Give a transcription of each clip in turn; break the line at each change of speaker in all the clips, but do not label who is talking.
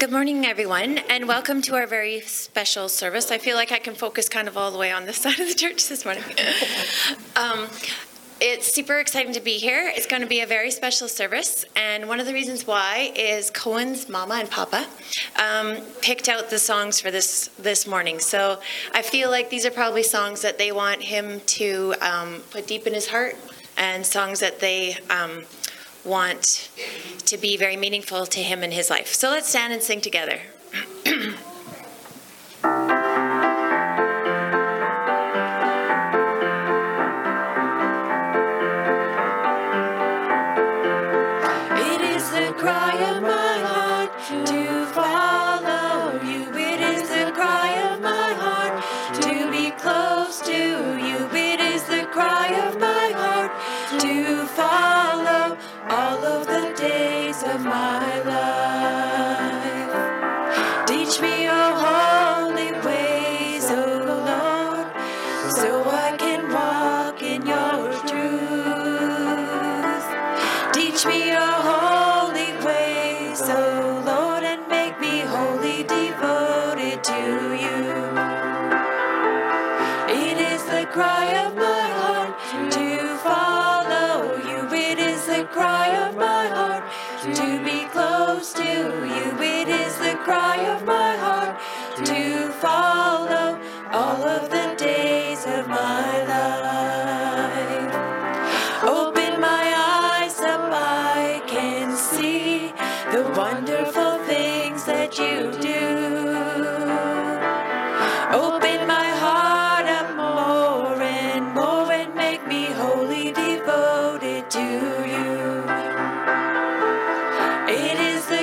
Good morning, everyone, and welcome to our very special service. I feel like I can focus kind of all the way on this side of the church this morning. um, it's super exciting to be here. It's going to be a very special service, and one of the reasons why is Cohen's mama and papa um, picked out the songs for this this morning. So I feel like these are probably songs that they want him to um, put deep in his heart, and songs that they um, want to be very meaningful to him in his life. So let's stand and sing together.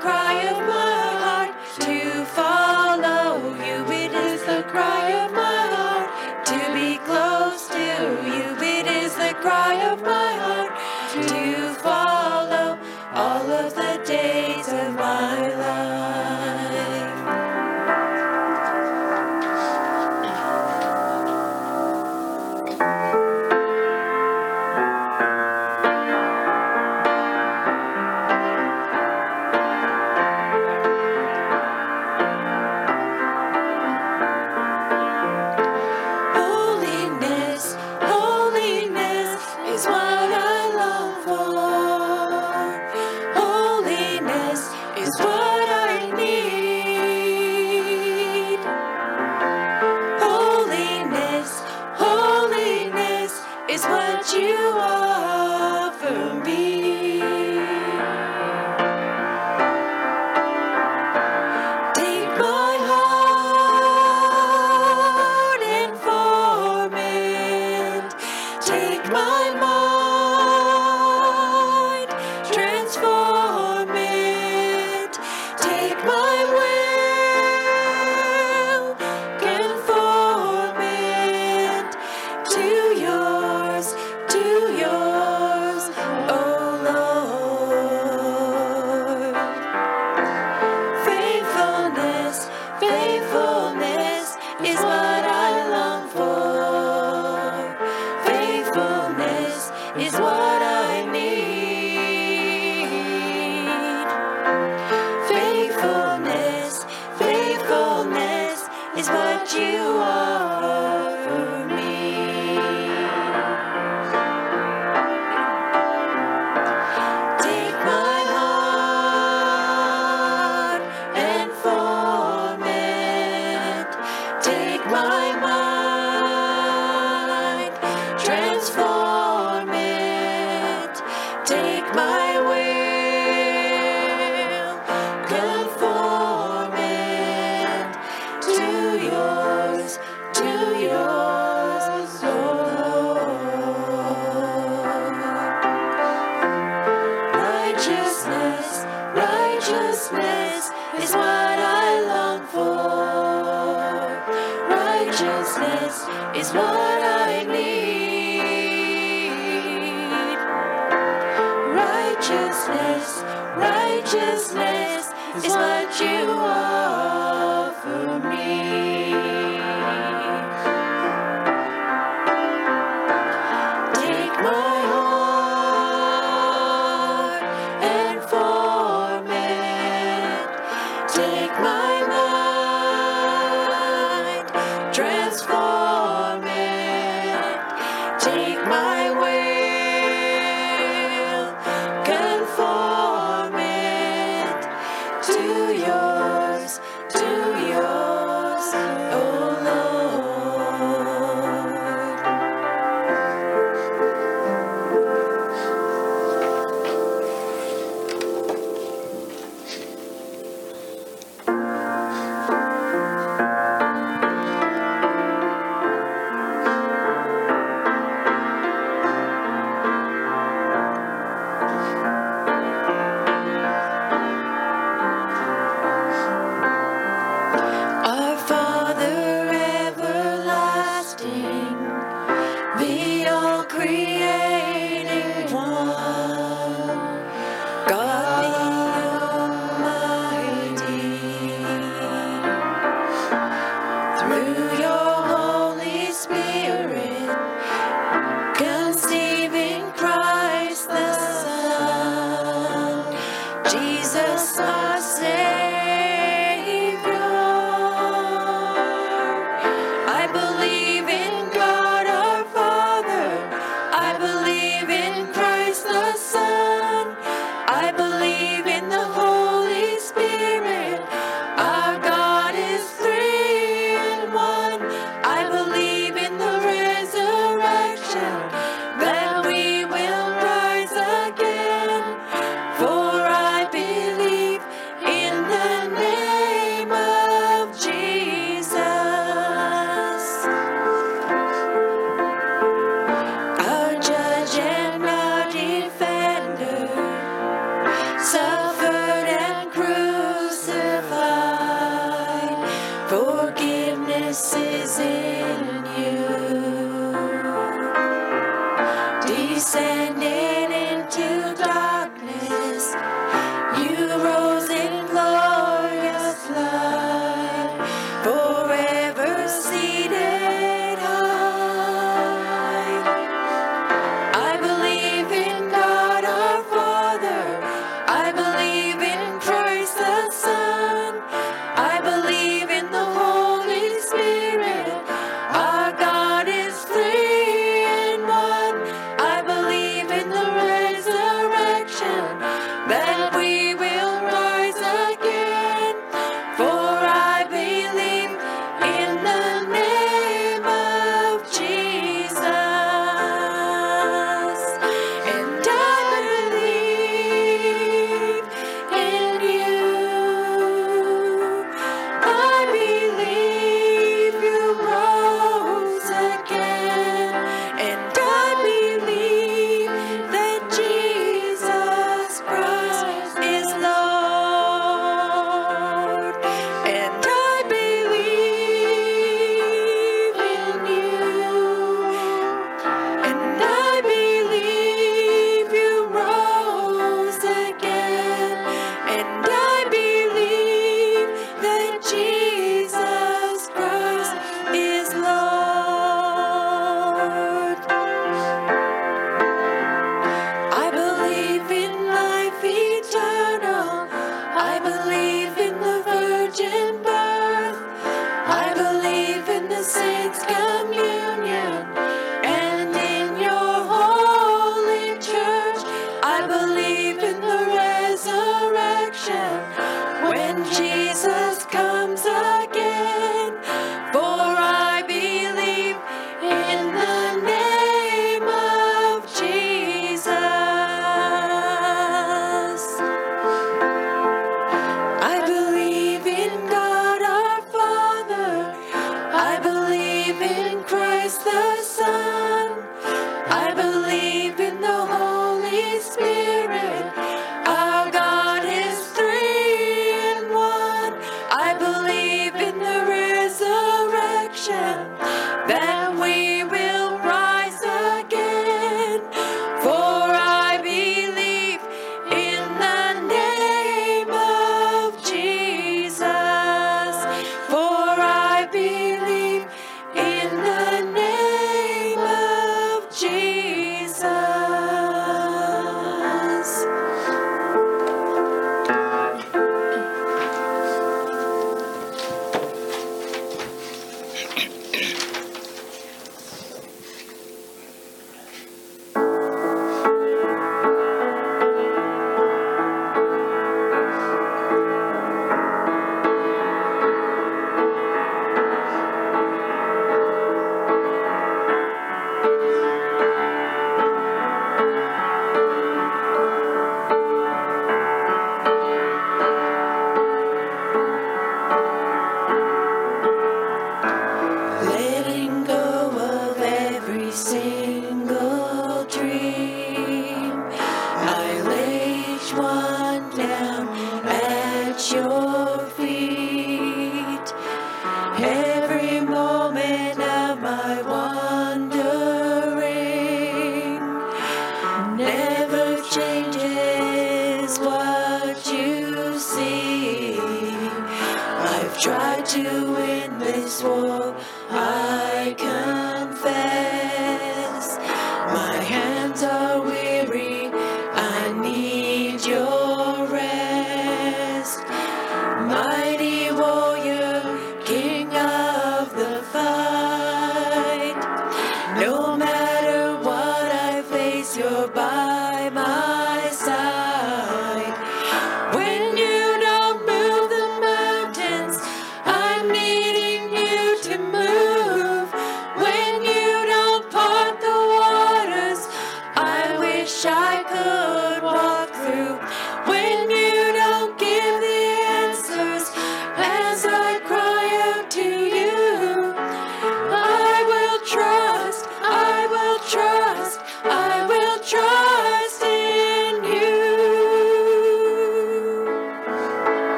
cry of my heart to follow you. It is the cry of my heart to be close to you. It is the cry of my heart to follow all of the days of my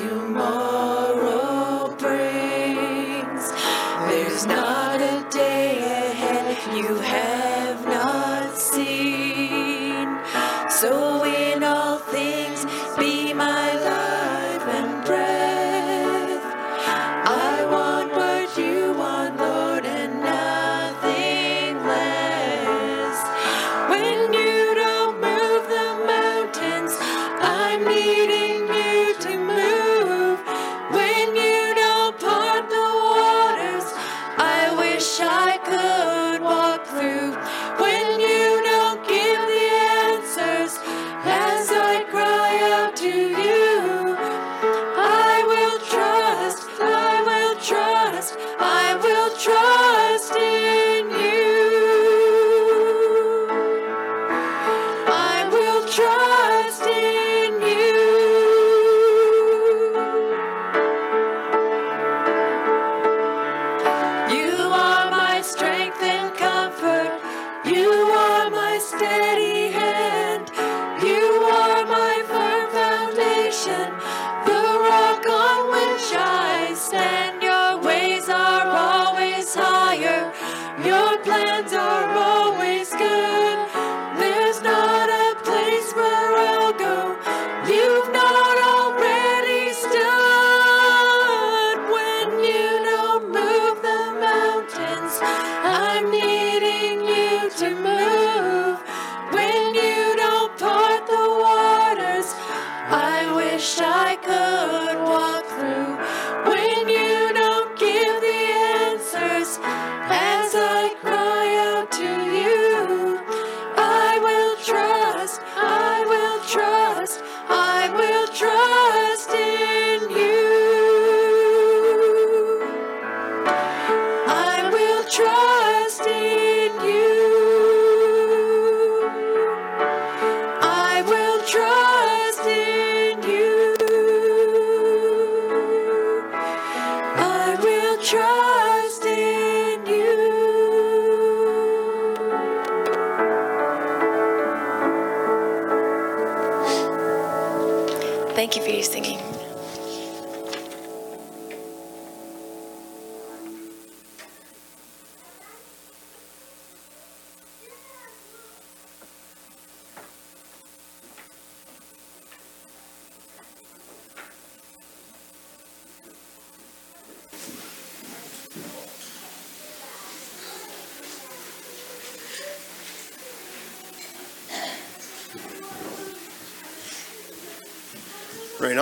you more.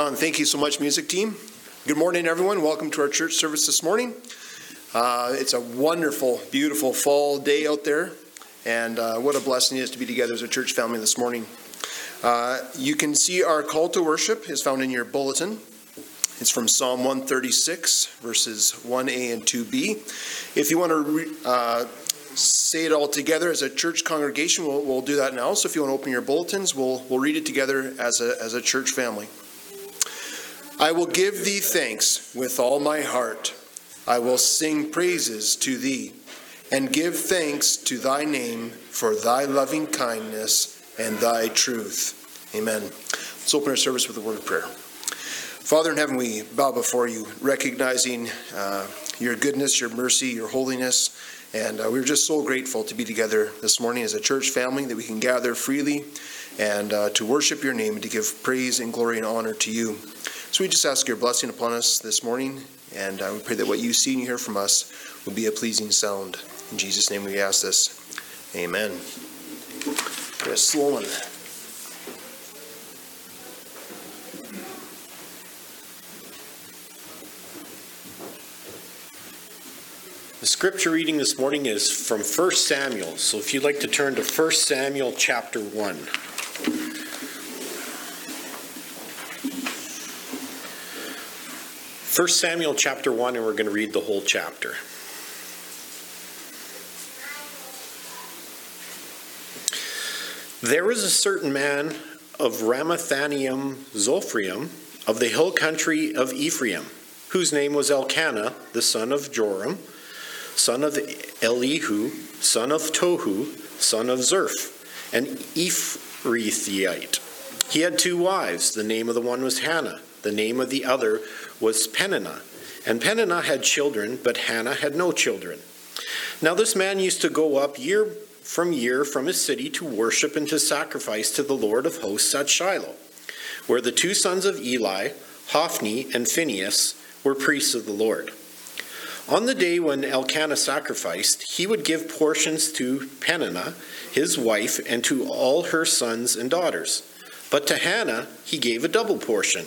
On.
Thank you
so much, music team. Good morning, everyone. Welcome to our church service this morning. Uh, it's a wonderful, beautiful fall day out there, and uh, what a blessing it is to be together as a church family this morning. Uh, you can see our call to worship is found in your bulletin. It's from Psalm 136, verses 1a and 2b. If you want to re- uh, say it all together as a church congregation, we'll, we'll do that now. So if you want to open your bulletins, we'll, we'll read it together as a, as a church family. I will give thee thanks with all my heart. I will sing praises to thee and give thanks to thy name for thy loving kindness and thy truth. Amen. Let's open our service with a word of prayer. Father in heaven, we bow before you, recognizing uh, your goodness, your mercy, your holiness. And uh, we're just so grateful to be together this morning as a church family that we can gather freely and uh, to worship your name and to give praise and glory and honor to you. So we just ask your blessing upon us this morning, and uh, we pray that what you see and hear from us will be a pleasing sound. In Jesus' name we ask this. Amen. Chris Sloan.
The scripture reading this morning is from 1 Samuel. So if you'd like to turn to 1 Samuel chapter 1. First Samuel chapter 1, and we're going to read the whole chapter. There was a certain man of Ramathaim Zophim of the hill country of Ephraim, whose name was Elkanah, the son of Jeroham, son of Elihu, son of Tohu, son of Zuph, an Ephrathite. He had two wives. The name of the one was Hannah. The name of the other was Peninnah. And Peninnah had children, but Hannah had no children. Now this man used to go up year from year from his city to worship and to sacrifice to the Lord of hosts at Shiloh, where the two sons of Eli, Hophni and Phinehas, were priests of the Lord. On the day when Elkanah sacrificed, he would give portions to Peninnah, his wife, and to all her sons and daughters. But to Hannah he gave a double portion,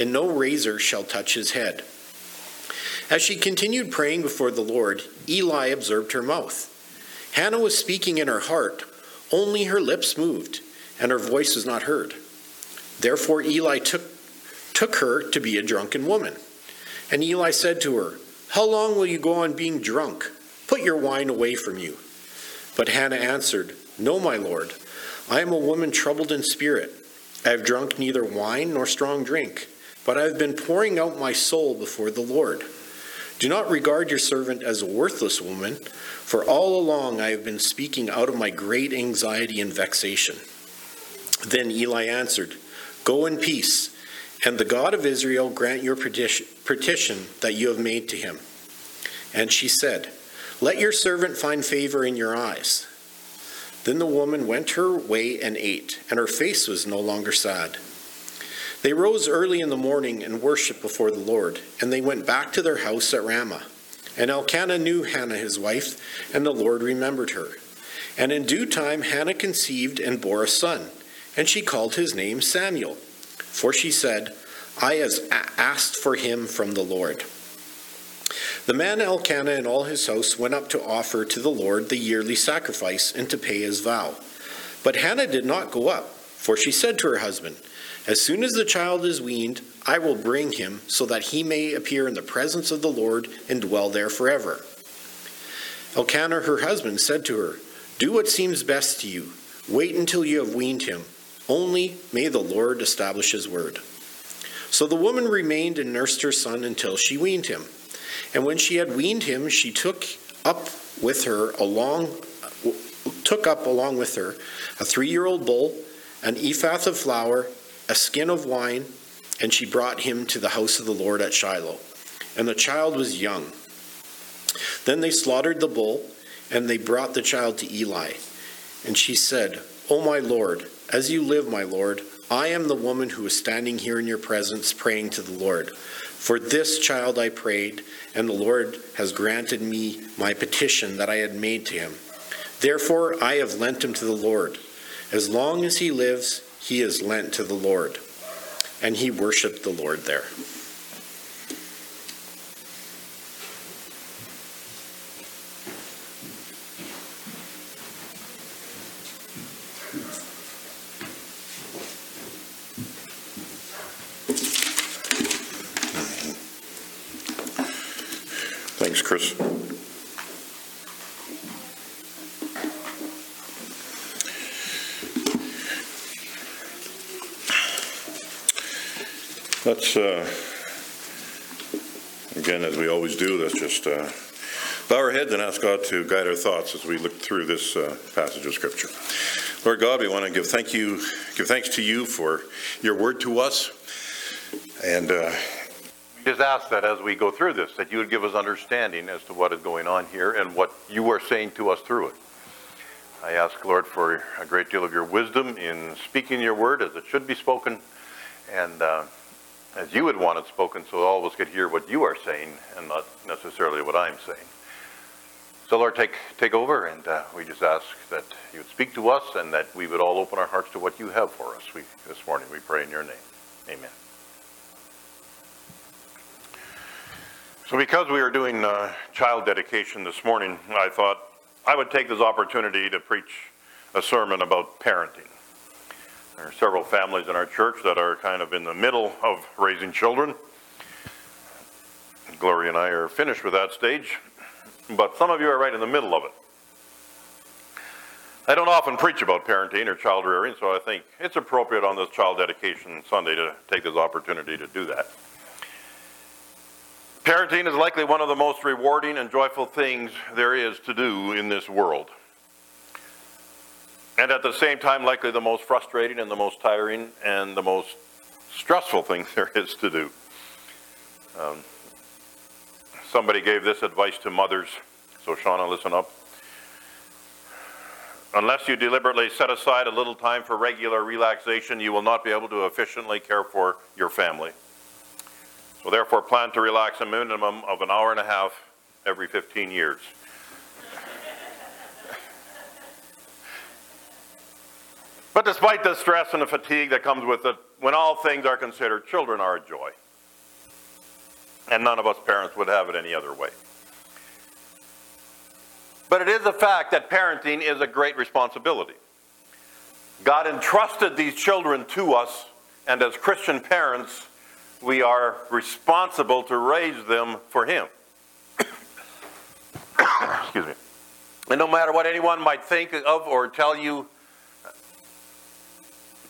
and no razor shall touch his head. As she continued praying before the Lord, Eli observed her mouth. Hannah was speaking in her heart, only her lips moved, and her voice was not heard. Therefore Eli took, took her to be a drunken woman. And Eli said to her, How long will you go on being drunk? Put your wine away from you. But Hannah answered, No, my lord. I am a woman troubled in spirit. I have drunk neither wine nor strong drink, but I have been pouring out my soul before the Lord. Do not regard your servant as a worthless woman, for all along I have been speaking out of my great anxiety and vexation. Then Eli answered, Go in peace, and the God of Israel grant your petition that you have made to him. And she said, Let your servant find favor in your eyes. Then the woman went her way and ate, and her face was no longer sad. They rose early in the morning and worshipped before the Lord, and they went back to their house at Ramah. And Elkanah knew Hannah his wife, and the Lord remembered her. And in due time Hannah conceived and bore a son, and she called his name Samuel. For she said, I has asked for him from the Lord. The man Elkanah and all his house went up to offer to the Lord the yearly sacrifice and to pay his vow. But Hannah did not go up, for she said to her husband, As soon as the child is weaned, I will bring him, so that he may appear in the presence of the Lord and dwell there forever. Elkanah, her husband, said to her, Do what seems best to you. Wait until you have weaned him. Only may the Lord establish his word. So the woman remained and nursed her son until she weaned him. And when she had weaned him, she took up with her along took up along with her a three-year-old bull, an ephah of flour, a skin of wine, and she brought him to the house of the Lord at Shiloh. And the child was young. Then they slaughtered the bull, and they brought the child to Eli. And she said, O my Lord, as you live, my Lord, I am the woman who is standing here in your presence praying to the Lord. For this child I prayed, and the Lord has granted me my petition that I had made to him. Therefore I have lent him to the Lord. As long as he lives, he is lent to the Lord. And he worshiped the Lord there.
Thanks, Chris. Let's, uh, again, as we always do, let's just uh, bow our heads and ask God to guide our thoughts as we look through this uh, passage of Scripture. Lord God, we want to give thank you, give thanks to you for your word to us, and uh, just ask that as we go through this, that you would give us understanding as to what is going on here and what you are saying to us through it. I ask, Lord, for a great deal of your wisdom in speaking your word as it should be spoken, and uh, as you would want it spoken so all of us could hear what you are saying and not necessarily what I'm saying.
So, Lord, take, take over, and uh, we just ask that you would speak to us and that we would all open our hearts to what you have for us. We, this morning, we pray in your name. Amen. So, because we are doing uh, child dedication this morning, I thought I would take this opportunity to preach a sermon about parenting. There are several families in our church that are kind of in the middle of raising children. Gloria and I are finished with that stage, but some of you are right in the middle of it. I don't often preach about parenting or child rearing, so I think it's appropriate on this child dedication Sunday to take this opportunity to do that. Parenting is likely one of the most rewarding and joyful things there is to do in this world. And at the same time, likely the most frustrating and the most tiring and the most stressful thing there is to do. Um, somebody gave this advice to mothers, so Shauna, listen up. Unless you deliberately set aside a little time for regular relaxation, you will not be able to efficiently care for your family. So therefore, plan to relax a minimum of an hour and a half every 15 years. But despite the stress and the fatigue that comes with it, when all things are considered, children are a joy. And none of us parents would have it any other way. But it is a fact that parenting is a great responsibility. God entrusted these children to us, and as Christian parents, we are responsible to raise them for Him. Excuse me. And no matter what anyone might think of or tell you,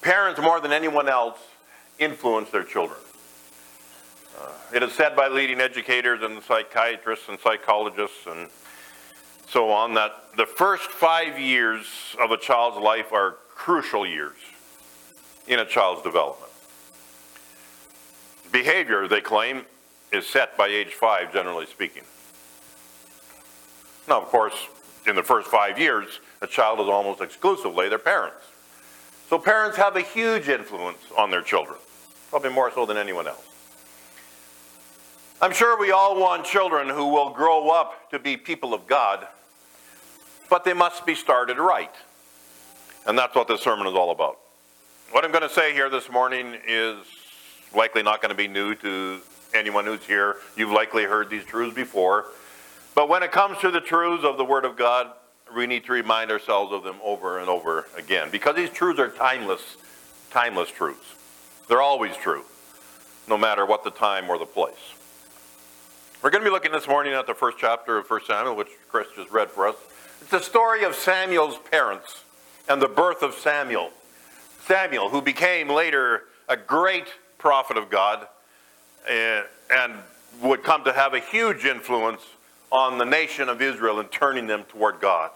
parents more than anyone else influence their children. Uh, it is said by leading educators and psychiatrists and psychologists and so on that the first five years of a child's life are crucial years in a child's development. Behavior, they claim, is set by age five, generally speaking. Now, of course, in the first five years, a child is almost exclusively their parents. So parents have a huge influence on their children, probably more so than anyone else. I'm sure we all want children who will grow up to be people of God, but they must be started right. And that's what this sermon is all about. What I'm going to say here this morning is likely not going to be new to anyone who's here. You've likely heard these truths before. But when it comes to the truths of the Word of God, we need to remind ourselves of them over and over again because these truths are timeless, timeless truths. They're always true, no matter what the time or the place. We're going to be looking this morning at the first chapter of 1 Samuel, which Chris just read for us. It's the story of Samuel's parents and the birth of Samuel. Samuel, who became later a great prophet of God and, and would come to have a huge influence on the nation of Israel and turning them toward God,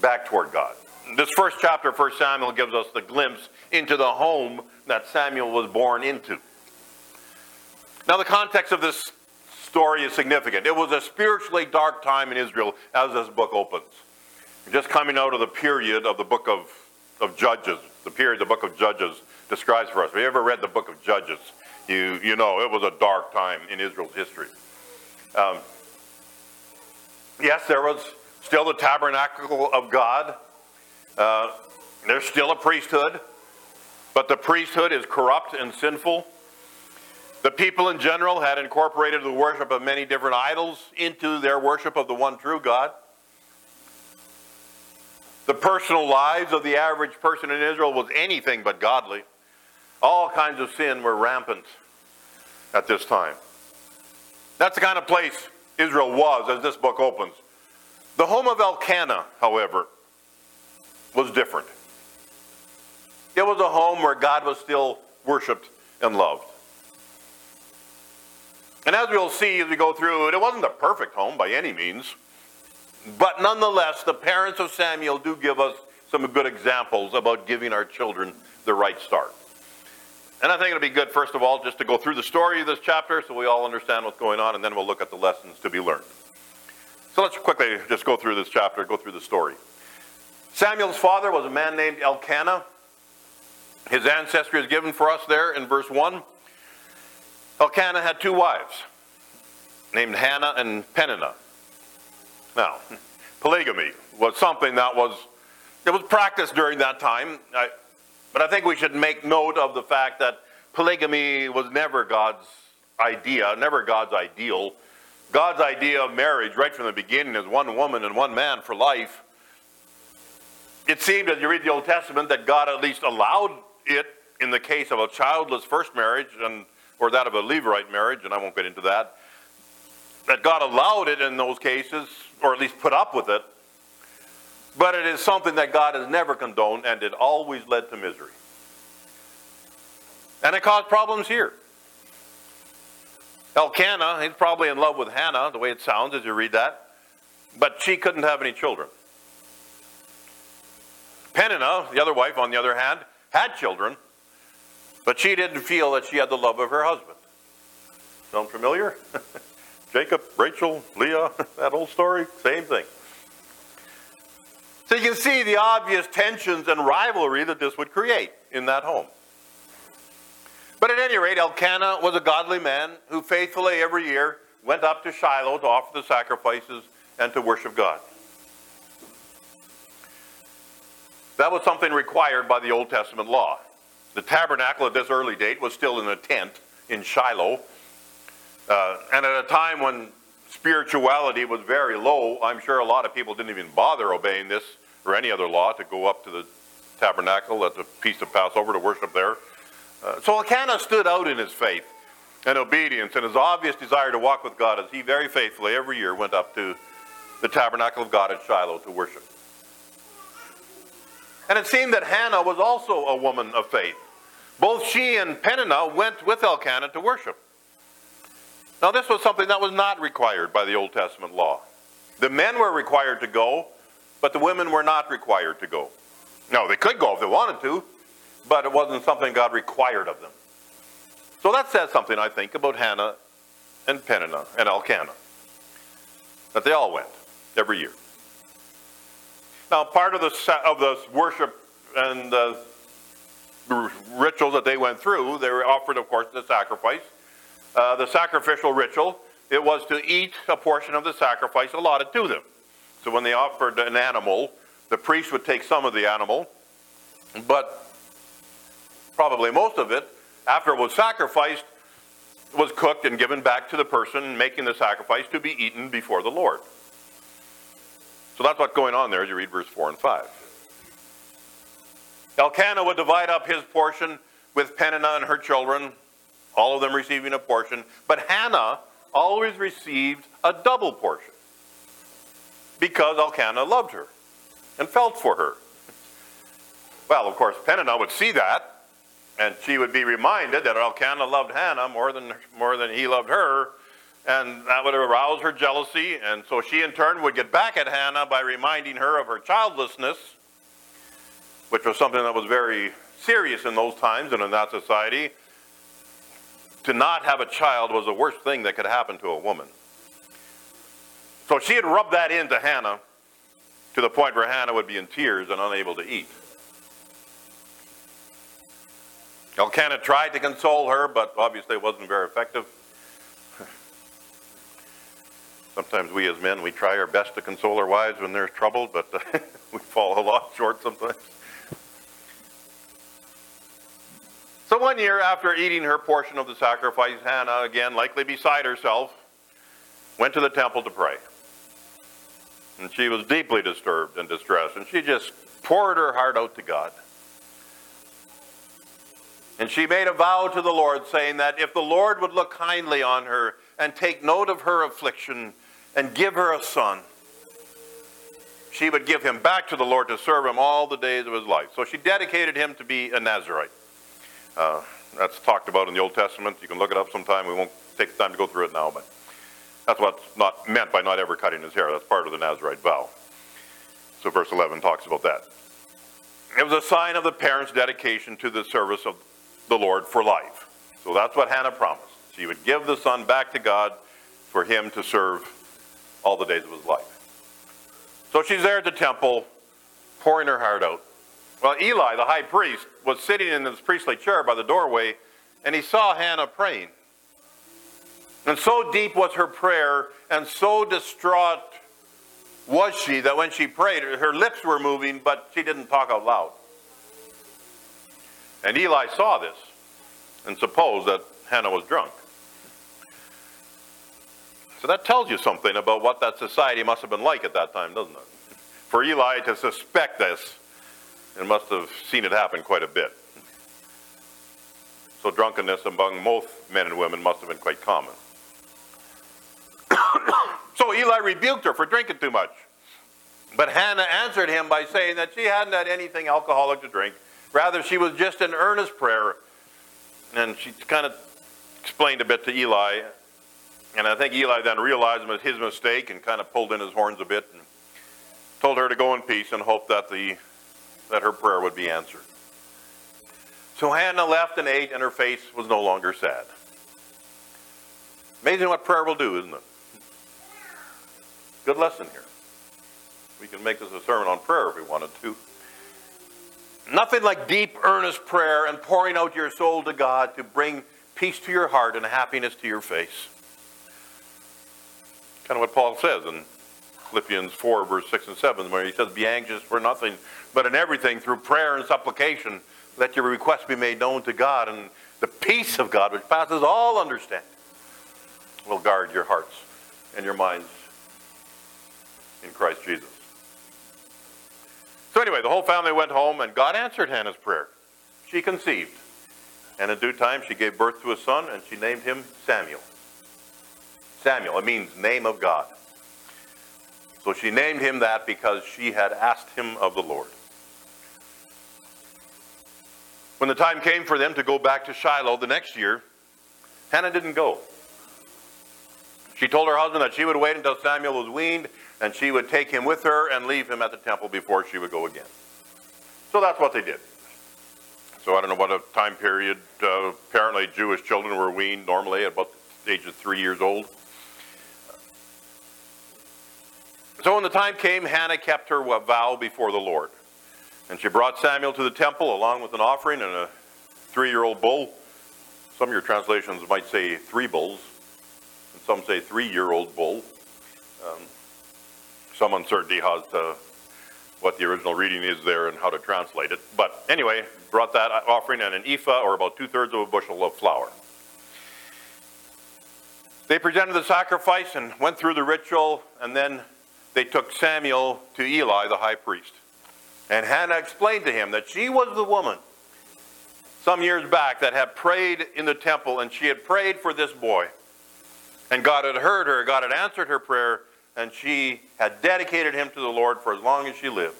back toward God. This first chapter of 1 Samuel gives us the glimpse into the home that Samuel was born into. Now, the context of this story is significant. It was a spiritually dark time in Israel as this book opens. Just coming out of the period of the book of, of Judges, the period the book of Judges describes for us. If you ever read the book of Judges, you, you know it was a dark time in Israel's history. Um, yes, there was still the tabernacle of God. Uh, there's still a priesthood, but the priesthood is corrupt and sinful. The people in general had incorporated the worship of many different idols into their worship of the one true God. The personal lives of the average person in Israel was anything but godly. All kinds of sin were rampant at this time. That's the kind of place Israel was as this book opens. The home of Elkanah, however, was different. It was a home where God was still worshiped and loved. And as we'll see as we go through it, it wasn't a perfect home by any means. But nonetheless, the parents of Samuel do give us some good examples about giving our children the right start. And I think it'll be good, first of all, just to go through the story of this chapter so we all understand what's going on, and then we'll look at the lessons to be learned. So let's quickly just go through this chapter, go through the story. Samuel's father was a man named Elkanah. His ancestry is given for us there in verse 1. Elkanah had two wives named Hannah and Peninnah. Now, polygamy was something that was it was practiced during that time. I, but I think we should make note of the fact that polygamy was never God's idea, never God's ideal. God's idea of marriage, right from the beginning, is one woman and one man for life. It seemed, as you read the Old Testament, that God at least allowed it in the case of a childless first marriage, and or that of a Levirate marriage, and I won't get into that. That God allowed it in those cases, or at least put up with it. But it is something that God has never condoned, and it always led to misery. And it caused problems here. Elkanah, he's probably in love with Hannah, the way it sounds as you read that, but she couldn't have any children. Peninnah, the other wife, on the other hand, had children, but she didn't feel that she had the love of her husband. Sound familiar? Jacob, Rachel, Leah, that old story, same thing. So you can see the obvious tensions and rivalry that this would create in that home. But at any rate, Elkanah was a godly man who faithfully every year went up to Shiloh to offer the sacrifices and to worship God. That was something required by the Old Testament law. The tabernacle at this early date was still in a tent in Shiloh. Uh, and at a time when spirituality was very low, I'm sure a lot of people didn't even bother obeying this or any other law to go up to the tabernacle at the Feast of Passover to worship there. Uh, so Elkanah stood out in his faith and obedience and his obvious desire to walk with God as he very faithfully every year went up to the tabernacle of God at Shiloh to worship. And it seemed that Hannah was also a woman of faith. Both she and Peninnah went with Elkanah to worship. Now, this was something that was not required by the Old Testament law. The men were required to go, but the women were not required to go. No, they could go if they wanted to, but it wasn't something God required of them. So that says something, I think, about Hannah and Peninnah and Elkanah. That they all went every year. Now, part of the, of the worship and the rituals that they went through, they were offered, of course, the sacrifice. Uh, the sacrificial ritual, it was to eat a portion of the sacrifice allotted to them. So when they offered an animal, the priest would take some of the animal, but probably most of it, after it was sacrificed, was cooked and given back to the person making the sacrifice to be eaten before the Lord. So that's what's going on there as you read verse 4 and 5. Elkanah would divide up his portion with Peninnah and her children, all of them receiving a portion. But Hannah always received a double portion because Elkanah loved her and felt for her. Well, of course, Peninnah would see that, and she would be reminded that Elkanah loved Hannah more than, more than he loved her, and that would arouse her jealousy. And so she, in turn, would get back at Hannah by reminding her of her childlessness, which was something that was very serious in those times and in that society. To not have a child was the worst thing that could happen to a woman. So she had rubbed that into Hannah to the point where Hannah would be in tears and unable to eat. Elkanah tried to console her, but obviously it wasn't very effective. Sometimes we as men, we try our best to console our wives when there's trouble, but uh, we fall a lot short sometimes. So one year after eating her portion of the sacrifice, Hannah, again likely beside herself, went to the temple to pray. And she was deeply disturbed and distressed, and she just poured her heart out to God. And she made a vow to the Lord, saying that if the Lord would look kindly on her and take note of her affliction, and give her a son, she would give him back to the Lord to serve him all the days of his life. So she dedicated him to be a Nazarite. Uh, that's talked about in the Old Testament. You can look it up sometime. We won't take the time to go through it now, but that's what's not meant by not ever cutting his hair. That's part of the Nazarite vow. So verse 11 talks about that. It was a sign of the parents' dedication to the service of the Lord for life. So that's what Hannah promised. She would give the son back to God for him to serve all the days of his life. So she's there at the temple, pouring her heart out. Well, Eli, the high priest, was sitting in his priestly chair by the doorway, and he saw Hannah praying. And so deep was her prayer, and so distraught was she that when she prayed, her lips were moving, but she didn't talk out loud? And Eli saw this and supposed that Hannah was drunk. So that tells you something about what that society must have been like at that time, doesn't it? For Eli to suspect this, it must have seen it happen quite a bit. So drunkenness among most men and women must have been quite common. so Eli rebuked her for drinking too much. But Hannah answered him by saying that she hadn't had anything alcoholic to drink. Rather, she was just in earnest prayer. And she kind of explained a bit to Eli. And I think Eli then realized it was his mistake and kind of pulled in his horns a bit and told her to go in peace and hope that, the, that her prayer would be answered. So Hannah left and ate, and her face was no longer sad. Amazing what prayer will do, isn't it? Good lesson here. We can make this a sermon on prayer if we wanted to. Nothing like deep, earnest prayer and pouring out your soul to God to bring peace to your heart and happiness to your face. Kind of what Paul says in Philippians 4, verse 6 and 7, where he says, Be anxious for nothing, but in everything, through prayer and supplication, let your requests be made known to God, and the peace of God, which passes all understanding, will guard your hearts and your minds in Christ Jesus. So, anyway, the whole family went home, and God answered Hannah's prayer. She conceived, and in due time she gave birth to a son, and she named him Samuel. Samuel, it means name of God. So she named him that because she had asked him of the Lord. When the time came for them to go back to Shiloh the next year, Hannah didn't go. She told her husband that she would wait until Samuel was weaned and she would take him with her and leave him at the temple before she would go again. So that's what they did. So I don't know what a time period. Uh, apparently, Jewish children were weaned normally at about the age of three years old. So when the time came, Hannah kept her vow before the Lord. And she brought Samuel to the temple along with an offering and a three year old bull. Some of your translations might say three bulls, and some say three year old bull. Um, some uncertainty as to what the original reading is there and how to translate it. But anyway, brought that offering and an ephah, or about two thirds of a bushel of flour. They presented the sacrifice and went through the ritual, and then they took Samuel to Eli, the high priest. And Hannah explained to him that she was the woman some years back that had prayed in the temple, and she had prayed for this boy. And God had heard her, God had answered her prayer, and she had dedicated him to the Lord for as long as she lived.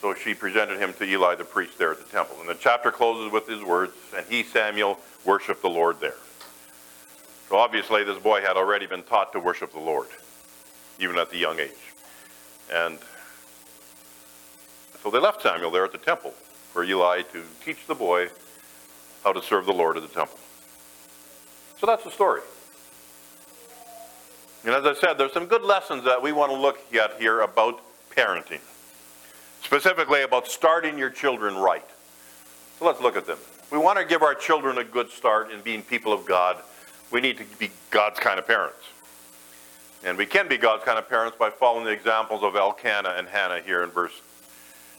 So she presented him to Eli the priest there at the temple. And the chapter closes with his words, and he, Samuel, worshiped the Lord there. So obviously, this boy had already been taught to worship the Lord, even at the young age. And so they left Samuel there at the temple for Eli to teach the boy how to serve the Lord at the temple. So that's the story. And as I said, there's some good lessons that we want to look at here about parenting, specifically about starting your children right. So let's look at them. We want to give our children a good start in being people of God. We need to be God's kind of parents. And we can be God's kind of parents by following the examples of Elkanah and Hannah here in verse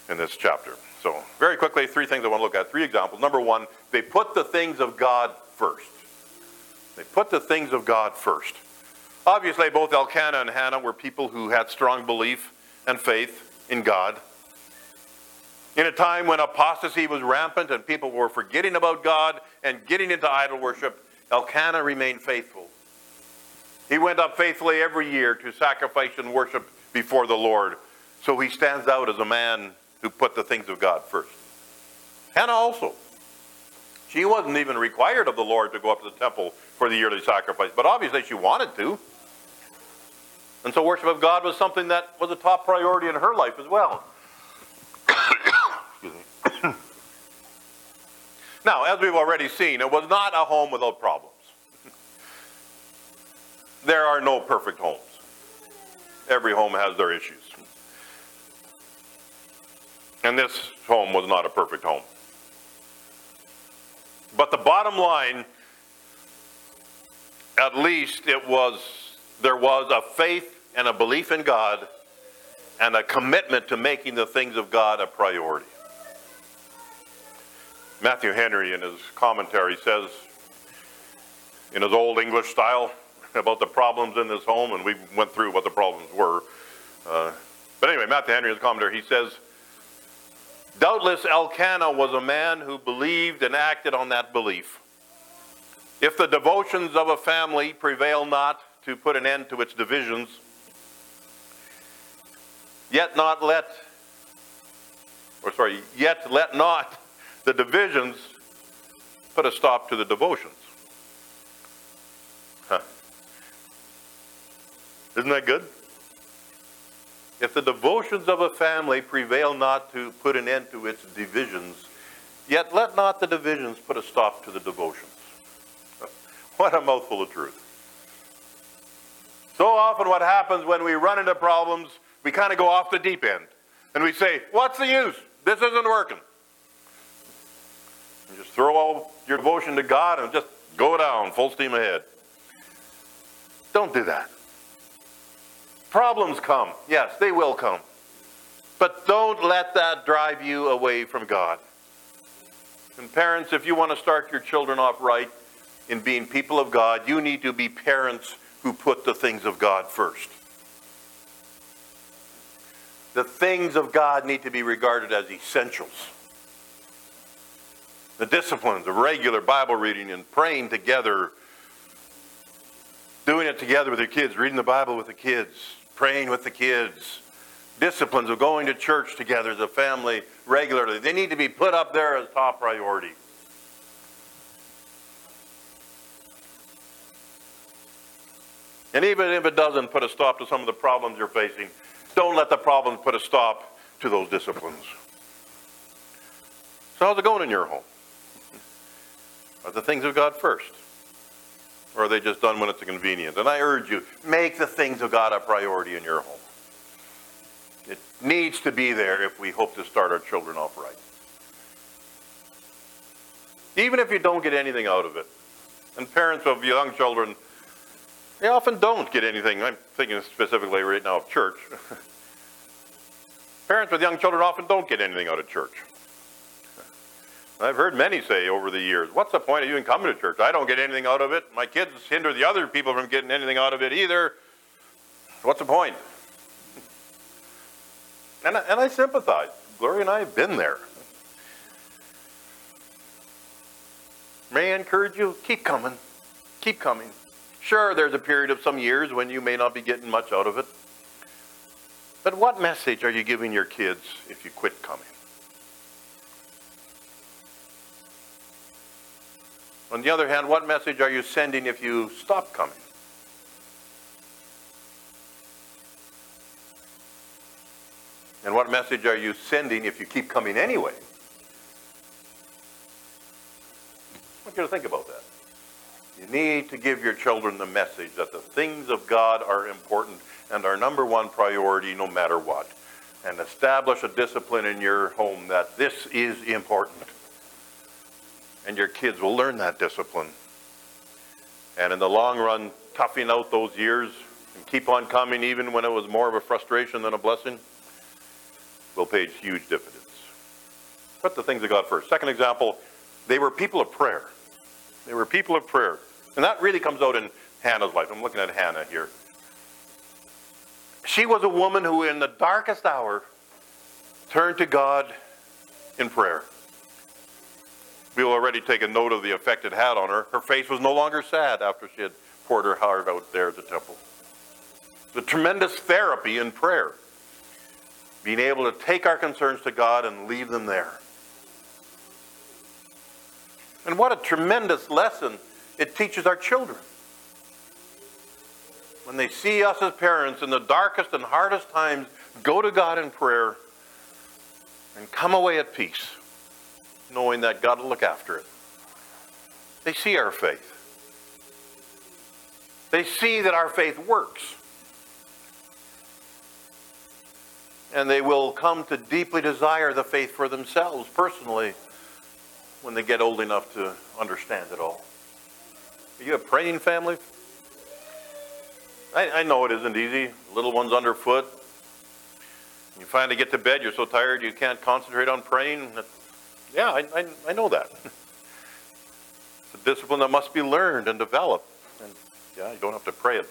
in this chapter. So, very quickly, three things I want to look at. Three examples. Number one, they put the things of God first. They put the things of God first. Obviously, both Elkanah and Hannah were people who had strong belief and faith in God. In a time when apostasy was rampant and people were forgetting about God and getting into idol worship, Elkanah remained faithful. He went up faithfully every year to sacrifice and worship before the Lord. So he stands out as a man who put the things of God first. Hannah also. She wasn't even required of the Lord to go up to the temple for the yearly sacrifice, but obviously she wanted to. And so worship of God was something that was a top priority in her life as well. now, as we've already seen, it was not a home without problems. There are no perfect homes. Every home has their issues. And this home was not a perfect home. But the bottom line, at least it was there was a faith and a belief in God and a commitment to making the things of God a priority. Matthew Henry, in his commentary, says in his old English style about the problems in this home, and we went through what the problems were. Uh, but anyway, Matthew Henry, in his commentary, he says, Doubtless Elkanah was a man who believed and acted on that belief. If the devotions of a family prevail not to put an end to its divisions, yet not let, or sorry, yet let not the divisions put a stop to the devotions. Huh. Isn't that good? If the devotions of a family prevail not to put an end to its divisions, yet let not the divisions put a stop to the devotions. What a mouthful of truth. So often, what happens when we run into problems, we kind of go off the deep end. And we say, What's the use? This isn't working. And just throw all your devotion to God and just go down full steam ahead. Don't do that. Problems come. Yes, they will come. But don't let that drive you away from God. And parents, if you want to start your children off right in being people of God, you need to be parents who put the things of God first. The things of God need to be regarded as essentials. The disciplines of regular Bible reading and praying together, doing it together with your kids, reading the Bible with the kids, praying with the kids, disciplines of going to church together as a family regularly. They need to be put up there as top priority. And even if it doesn't put a stop to some of the problems you're facing, don't let the problems put a stop to those disciplines. So, how's it going in your home? Are the things of God first? Or are they just done when it's convenient? And I urge you, make the things of God a priority in your home. It needs to be there if we hope to start our children off right. Even if you don't get anything out of it. And parents of young children, they often don't get anything. I'm thinking specifically right now of church. Parents with young children often don't get anything out of church. I've heard many say over the years, what's the point of even coming to church? I don't get anything out of it. My kids hinder the other people from getting anything out of it either. What's the point? And I, and I sympathize. Gloria and I have been there. May I encourage you? Keep coming. Keep coming. Sure, there's a period of some years when you may not be getting much out of it. But what message are you giving your kids if you quit coming? On the other hand, what message are you sending if you stop coming? And what message are you sending if you keep coming anyway? I want you to think about that. You need to give your children the message that the things of God are important and our number one priority no matter what. And establish a discipline in your home that this is important. And your kids will learn that discipline. And in the long run, toughing out those years and keep on coming even when it was more of a frustration than a blessing will pay huge dividends. Put the things of God first. Second example, they were people of prayer. They were people of prayer. And that really comes out in Hannah's life. I'm looking at Hannah here. She was a woman who, in the darkest hour, turned to God in prayer. We've already taken note of the effect it had on her. Her face was no longer sad after she had poured her heart out there at the temple. The tremendous therapy in prayer. Being able to take our concerns to God and leave them there. And what a tremendous lesson it teaches our children. When they see us as parents in the darkest and hardest times, go to God in prayer and come away at peace, knowing that God will look after it. They see our faith. They see that our faith works. And they will come to deeply desire the faith for themselves personally when they get old enough to understand it all. Are you a praying family? I, I know it isn't easy. little one's underfoot. You finally get to bed, you're so tired you can't concentrate on praying. Yeah, I, I, I know that. it's a discipline that must be learned and developed. And yeah, you don't have to pray at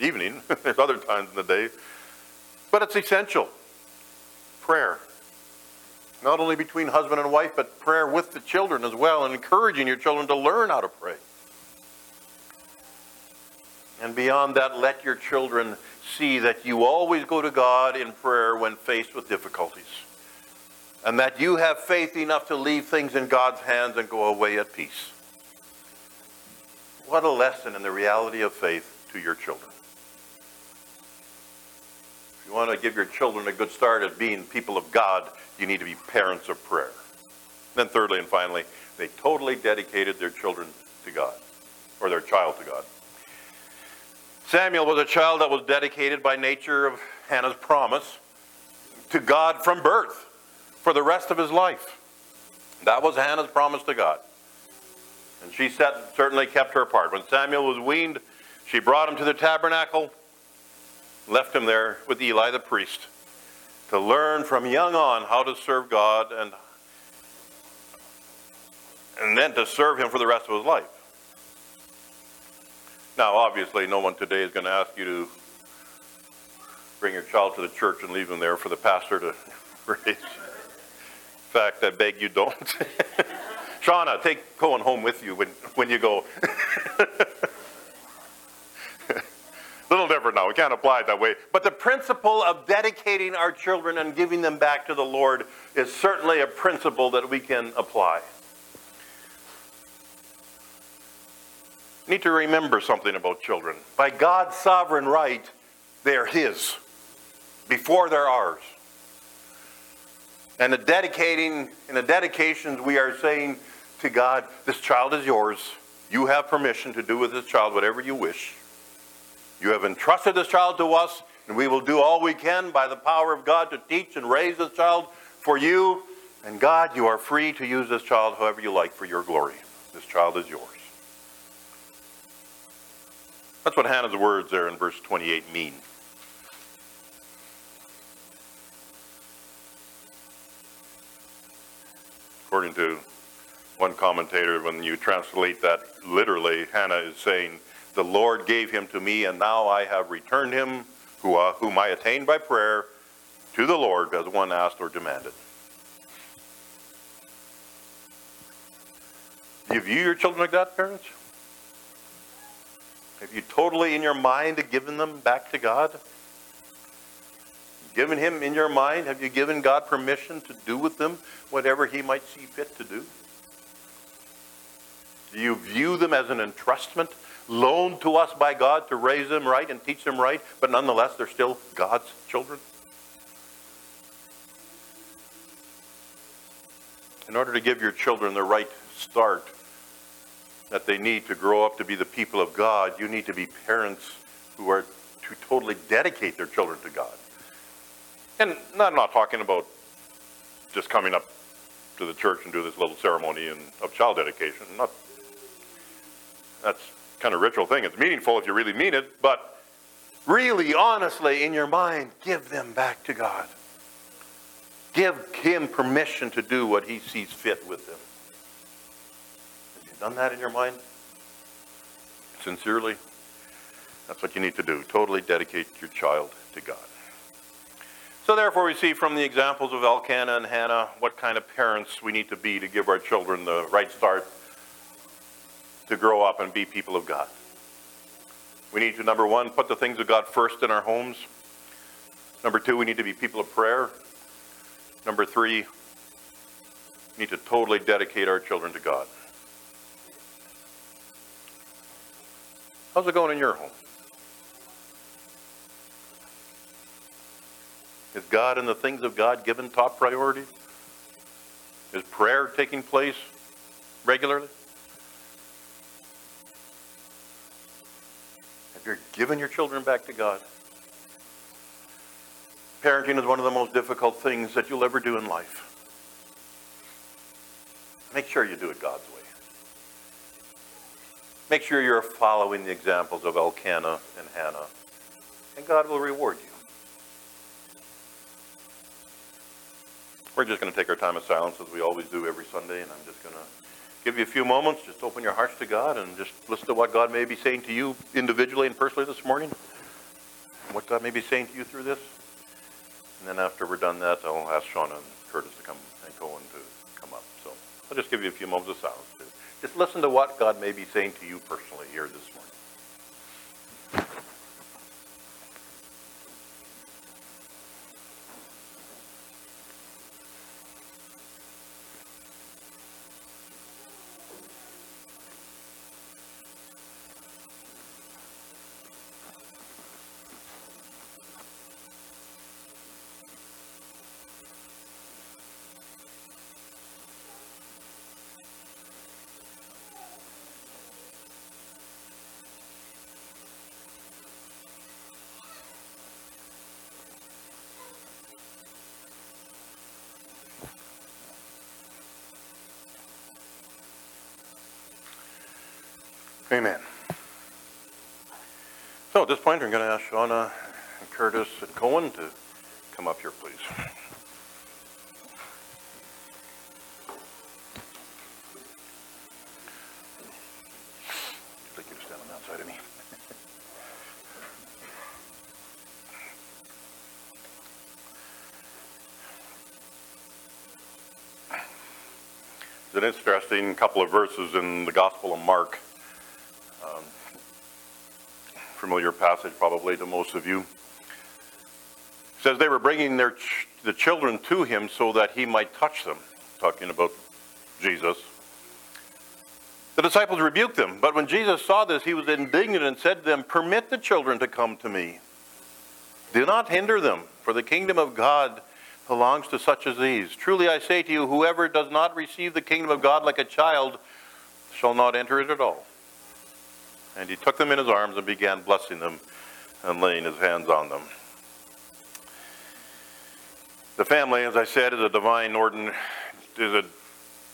evening. There's other times in the day. But it's essential. Prayer. Not only between husband and wife, but prayer with the children as well, and encouraging your children to learn how to pray. And beyond that, let your children see that you always go to God in prayer when faced with difficulties. And that you have faith enough to leave things in God's hands and go away at peace. What a lesson in the reality of faith to your children. If you want to give your children a good start at being people of God, you need to be parents of prayer. Then, thirdly and finally, they totally dedicated their children to God, or their child to God. Samuel was a child that was dedicated by nature of Hannah's promise to God from birth for the rest of his life. That was Hannah's promise to God. And she set, certainly kept her part. When Samuel was weaned, she brought him to the tabernacle, left him there with Eli the priest to learn from young on how to serve God and, and then to serve him for the rest of his life. Now, obviously, no one today is going to ask you to bring your child to the church and leave him there for the pastor to raise. In fact, I beg you don't. Shauna, take Cohen home with you when, when you go. little different now. We can't apply it that way. But the principle of dedicating our children and giving them back to the Lord is certainly a principle that we can apply. Need to remember something about children. By God's sovereign right, they are His before they're ours. And the dedicating, in the dedications, we are saying to God, This child is yours. You have permission to do with this child whatever you wish. You have entrusted this child to us, and we will do all we can by the power of God to teach and raise this child for you. And God, you are free to use this child however you like for your glory. This child is yours. That's what Hannah's words there in verse 28 mean. According to one commentator, when you translate that literally, Hannah is saying, The Lord gave him to me, and now I have returned him, uh, whom I attained by prayer, to the Lord as one asked or demanded. Do you view your children like that, parents? Have you totally in your mind given them back to God? Given him in your mind? Have you given God permission to do with them whatever he might see fit to do? Do you view them as an entrustment loaned to us by God to raise them right and teach them right, but nonetheless they're still God's children? In order to give your children the right start that they need to grow up to be the people of God, you need to be parents who are to totally dedicate their children to God. And I'm not talking about just coming up to the church and do this little ceremony and, of child dedication. Not that's kind of ritual thing. It's meaningful if you really mean it, but really, honestly, in your mind, give them back to God. Give him permission to do what he sees fit with them done that in your mind? Sincerely? That's what you need to do. Totally dedicate your child to God. So, therefore, we see from the examples of Elkanah and Hannah what kind of parents we need to be to give our children the right start to grow up and be people of God. We need to, number one, put the things of God first in our homes. Number two, we need to be people of prayer. Number three, we need to totally dedicate our children to God. How's it going in your home? Is God and the things of God given top priority? Is prayer taking place regularly? Have you given your children back to God? Parenting is one of the most difficult things that you'll ever do in life. Make sure you do it God's way. Make sure you're following the examples of Elkanah and Hannah and God will reward you. We're just going to take our time of silence as we always do every Sunday, and I'm just going to give you a few moments. Just open your hearts to God and just listen to what God may be saying to you individually and personally this morning, what God may be saying to you through this. And then after we're done that, I'll ask Shauna and Curtis to come and Cohen to come up. So I'll just give you a few moments of silence. Just listen to what God may be saying to you personally here this morning. Amen. So at this point, I'm going to ask Shauna and Curtis and Cohen to come up here, please. It's an interesting couple of verses in the Gospel of Mark familiar passage probably to most of you. It says they were bringing their ch- the children to him so that he might touch them, talking about Jesus. The disciples rebuked them, but when Jesus saw this, he was indignant and said to them, Permit the children to come to me. Do not hinder them, for the kingdom of God belongs to such as these. Truly I say to you, whoever does not receive the kingdom of God like a child shall not enter it at all. And he took them in his arms and began blessing them and laying his hands on them. The family, as I said, is a divine ordin, is a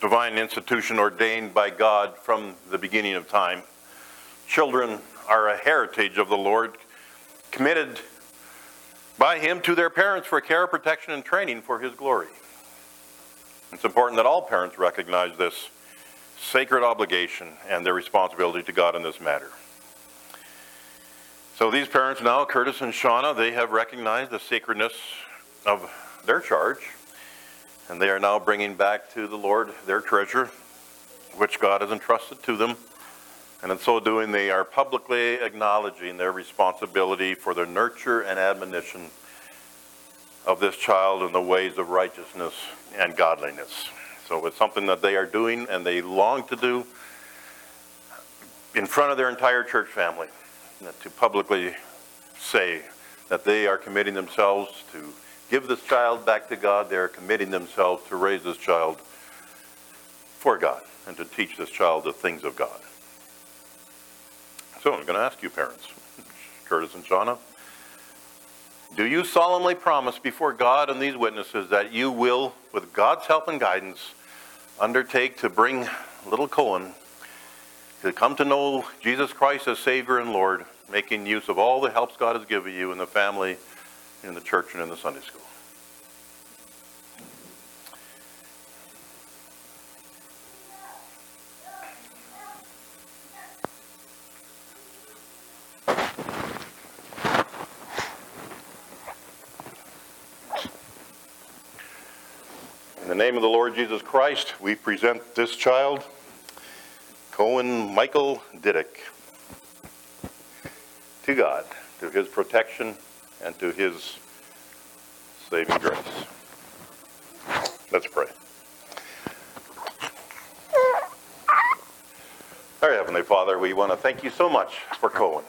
divine institution ordained by God from the beginning of time. Children are a heritage of the Lord, committed by Him to their parents for care, protection, and training for His glory. It's important that all parents recognize this sacred obligation and their responsibility to God in this matter. So these parents now, Curtis and Shauna, they have recognized the sacredness of their charge, and they are now bringing back to the Lord their treasure, which God has entrusted to them. And in so doing, they are publicly acknowledging their responsibility for the nurture and admonition of this child in the ways of righteousness and godliness. So it's something that they are doing and they long to do in front of their entire church family, uh, to publicly say that they are committing themselves to give this child back to God. They are committing themselves to raise this child for God and to teach this child the things of God. So I'm going to ask you, parents, Curtis and Shauna, do you solemnly promise before God and these witnesses that you will, with God's help and guidance, undertake to bring little Cohen to come to know Jesus Christ as Savior and Lord, making use of all the helps God has given you in the family, in the church, and in the Sunday school? the name of the Lord Jesus Christ, we present this child, Cohen Michael Diddick, to God, to his protection, and to his saving grace. Let's pray. Our Heavenly Father, we want to thank you so much for Cohen.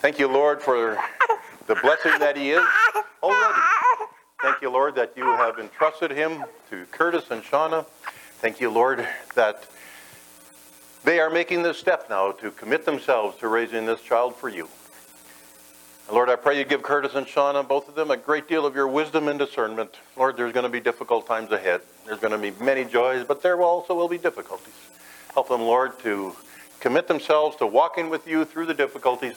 Thank you, Lord, for the blessing that he is already. Thank you, Lord, that you have entrusted him to Curtis and Shauna. Thank you, Lord, that they are making this step now to commit themselves to raising this child for you. And Lord, I pray you give Curtis and Shauna, both of them, a great deal of your wisdom and discernment. Lord, there's going to be difficult times ahead. There's going to be many joys, but there also will be difficulties. Help them, Lord, to commit themselves to walking with you through the difficulties,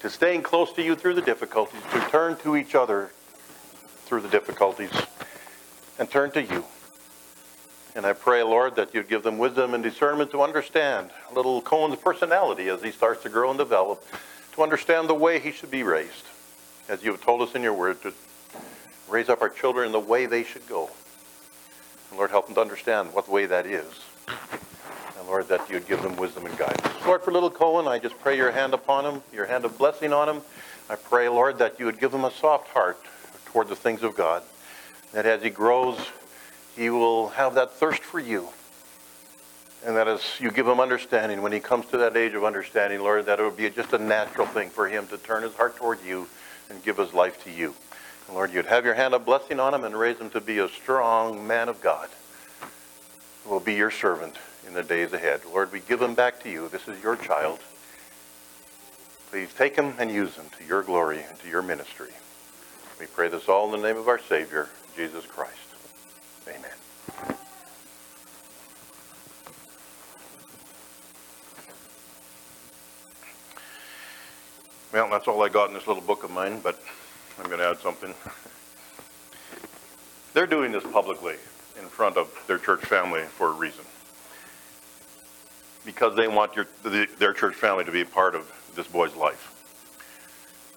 to staying close to you through the difficulties, to turn to each other through the difficulties, and turn to you. And I pray, Lord, that you'd give them wisdom and discernment to understand little Cohen's personality as he starts to grow and develop, to understand the way he should be raised, as you have told us in your word, to raise up our children in the way they should go. And Lord, help them to understand what way that is. And Lord, that you'd give them wisdom and guidance. Lord, for little Cohen, I just pray your hand upon him, your hand of blessing on him. I pray, Lord, that you would give him a soft heart toward the things of God. That as he grows, he will have that thirst for you. And that as you give him understanding, when he comes to that age of understanding, Lord, that it would be just a natural thing for him to turn his heart toward you and give his life to you. And Lord, you'd have your hand of blessing on him and raise him to be a strong man of God who will be your servant in the days ahead. Lord, we give him back to you. This is your child. Please take him and use him to your glory and to your ministry. We pray this all in the name of our Savior, Jesus Christ. Amen. Well, that's all I got in this little book of mine, but I'm going to add something. They're doing this publicly in front of their church family for a reason. Because they want your, the, their church family to be a part of this boy's life.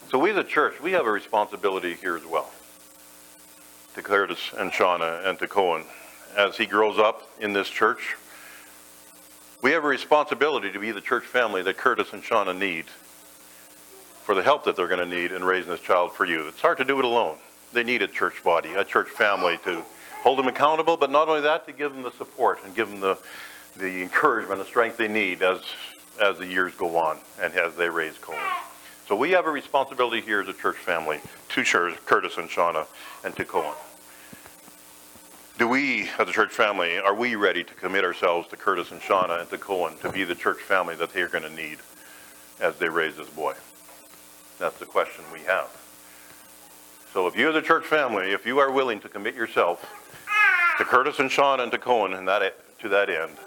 So we as a church, we have a responsibility here as well. To Curtis and Shauna and to Cohen. As he grows up in this church, we have a responsibility to be the church family that Curtis and Shauna need for the help that they're going to need in raising this child for you. It's hard to do it alone. They need a church body, a church family to hold them accountable, but not only that, to give them the support and give them the, the encouragement, the strength they need as, as the years go on and as they raise Cohen. So we have a responsibility here as a church family to Curtis and Shauna and to Cohen. Do we, as a church family, are we ready to commit ourselves to Curtis and Shauna and to Cohen to be the church family that they're going to need as they raise this boy? That's the question we have. So if you as a church family, if you are willing to commit yourself to Curtis and Shauna and to Cohen and that, to that end,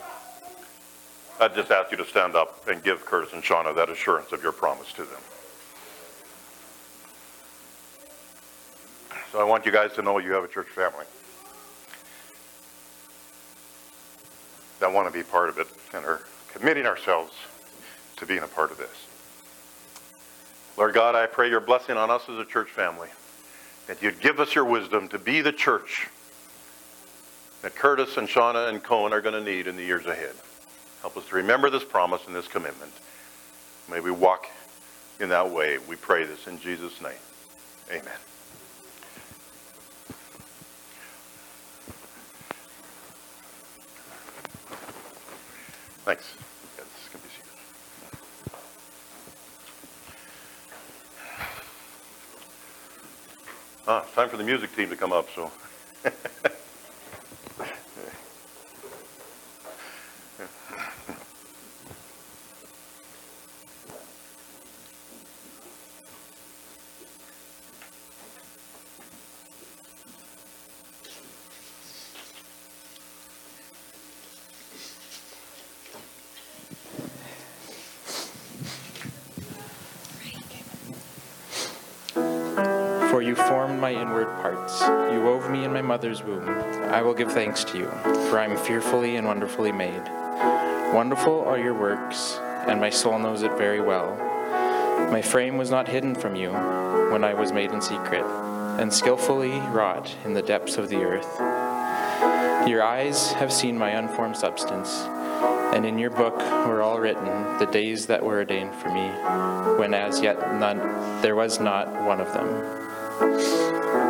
I'd just ask you to stand up and give Curtis and Shauna that assurance of your promise to them. So I want you guys to know you have a church family that want to be part of it and are committing ourselves to being a part of this. Lord God, I pray your blessing on us as a church family, that you'd give us your wisdom to be the church that Curtis and Shauna and Cohen are going to need in the years ahead. Help us to remember this promise and this commitment. May we walk in that way. We pray this in Jesus' name. Amen. Thanks. Ah, it's time for the music team to come up, so.
You wove me in my mother's womb. I will give thanks to you, for I am fearfully and wonderfully made. Wonderful are your works, and my soul knows it very well. My frame was not hidden from you when I was made in secret, and skillfully wrought in the depths of the earth. Your eyes have seen my unformed substance, and in your book were all written the days that were ordained for me, when as yet none there was not one of them.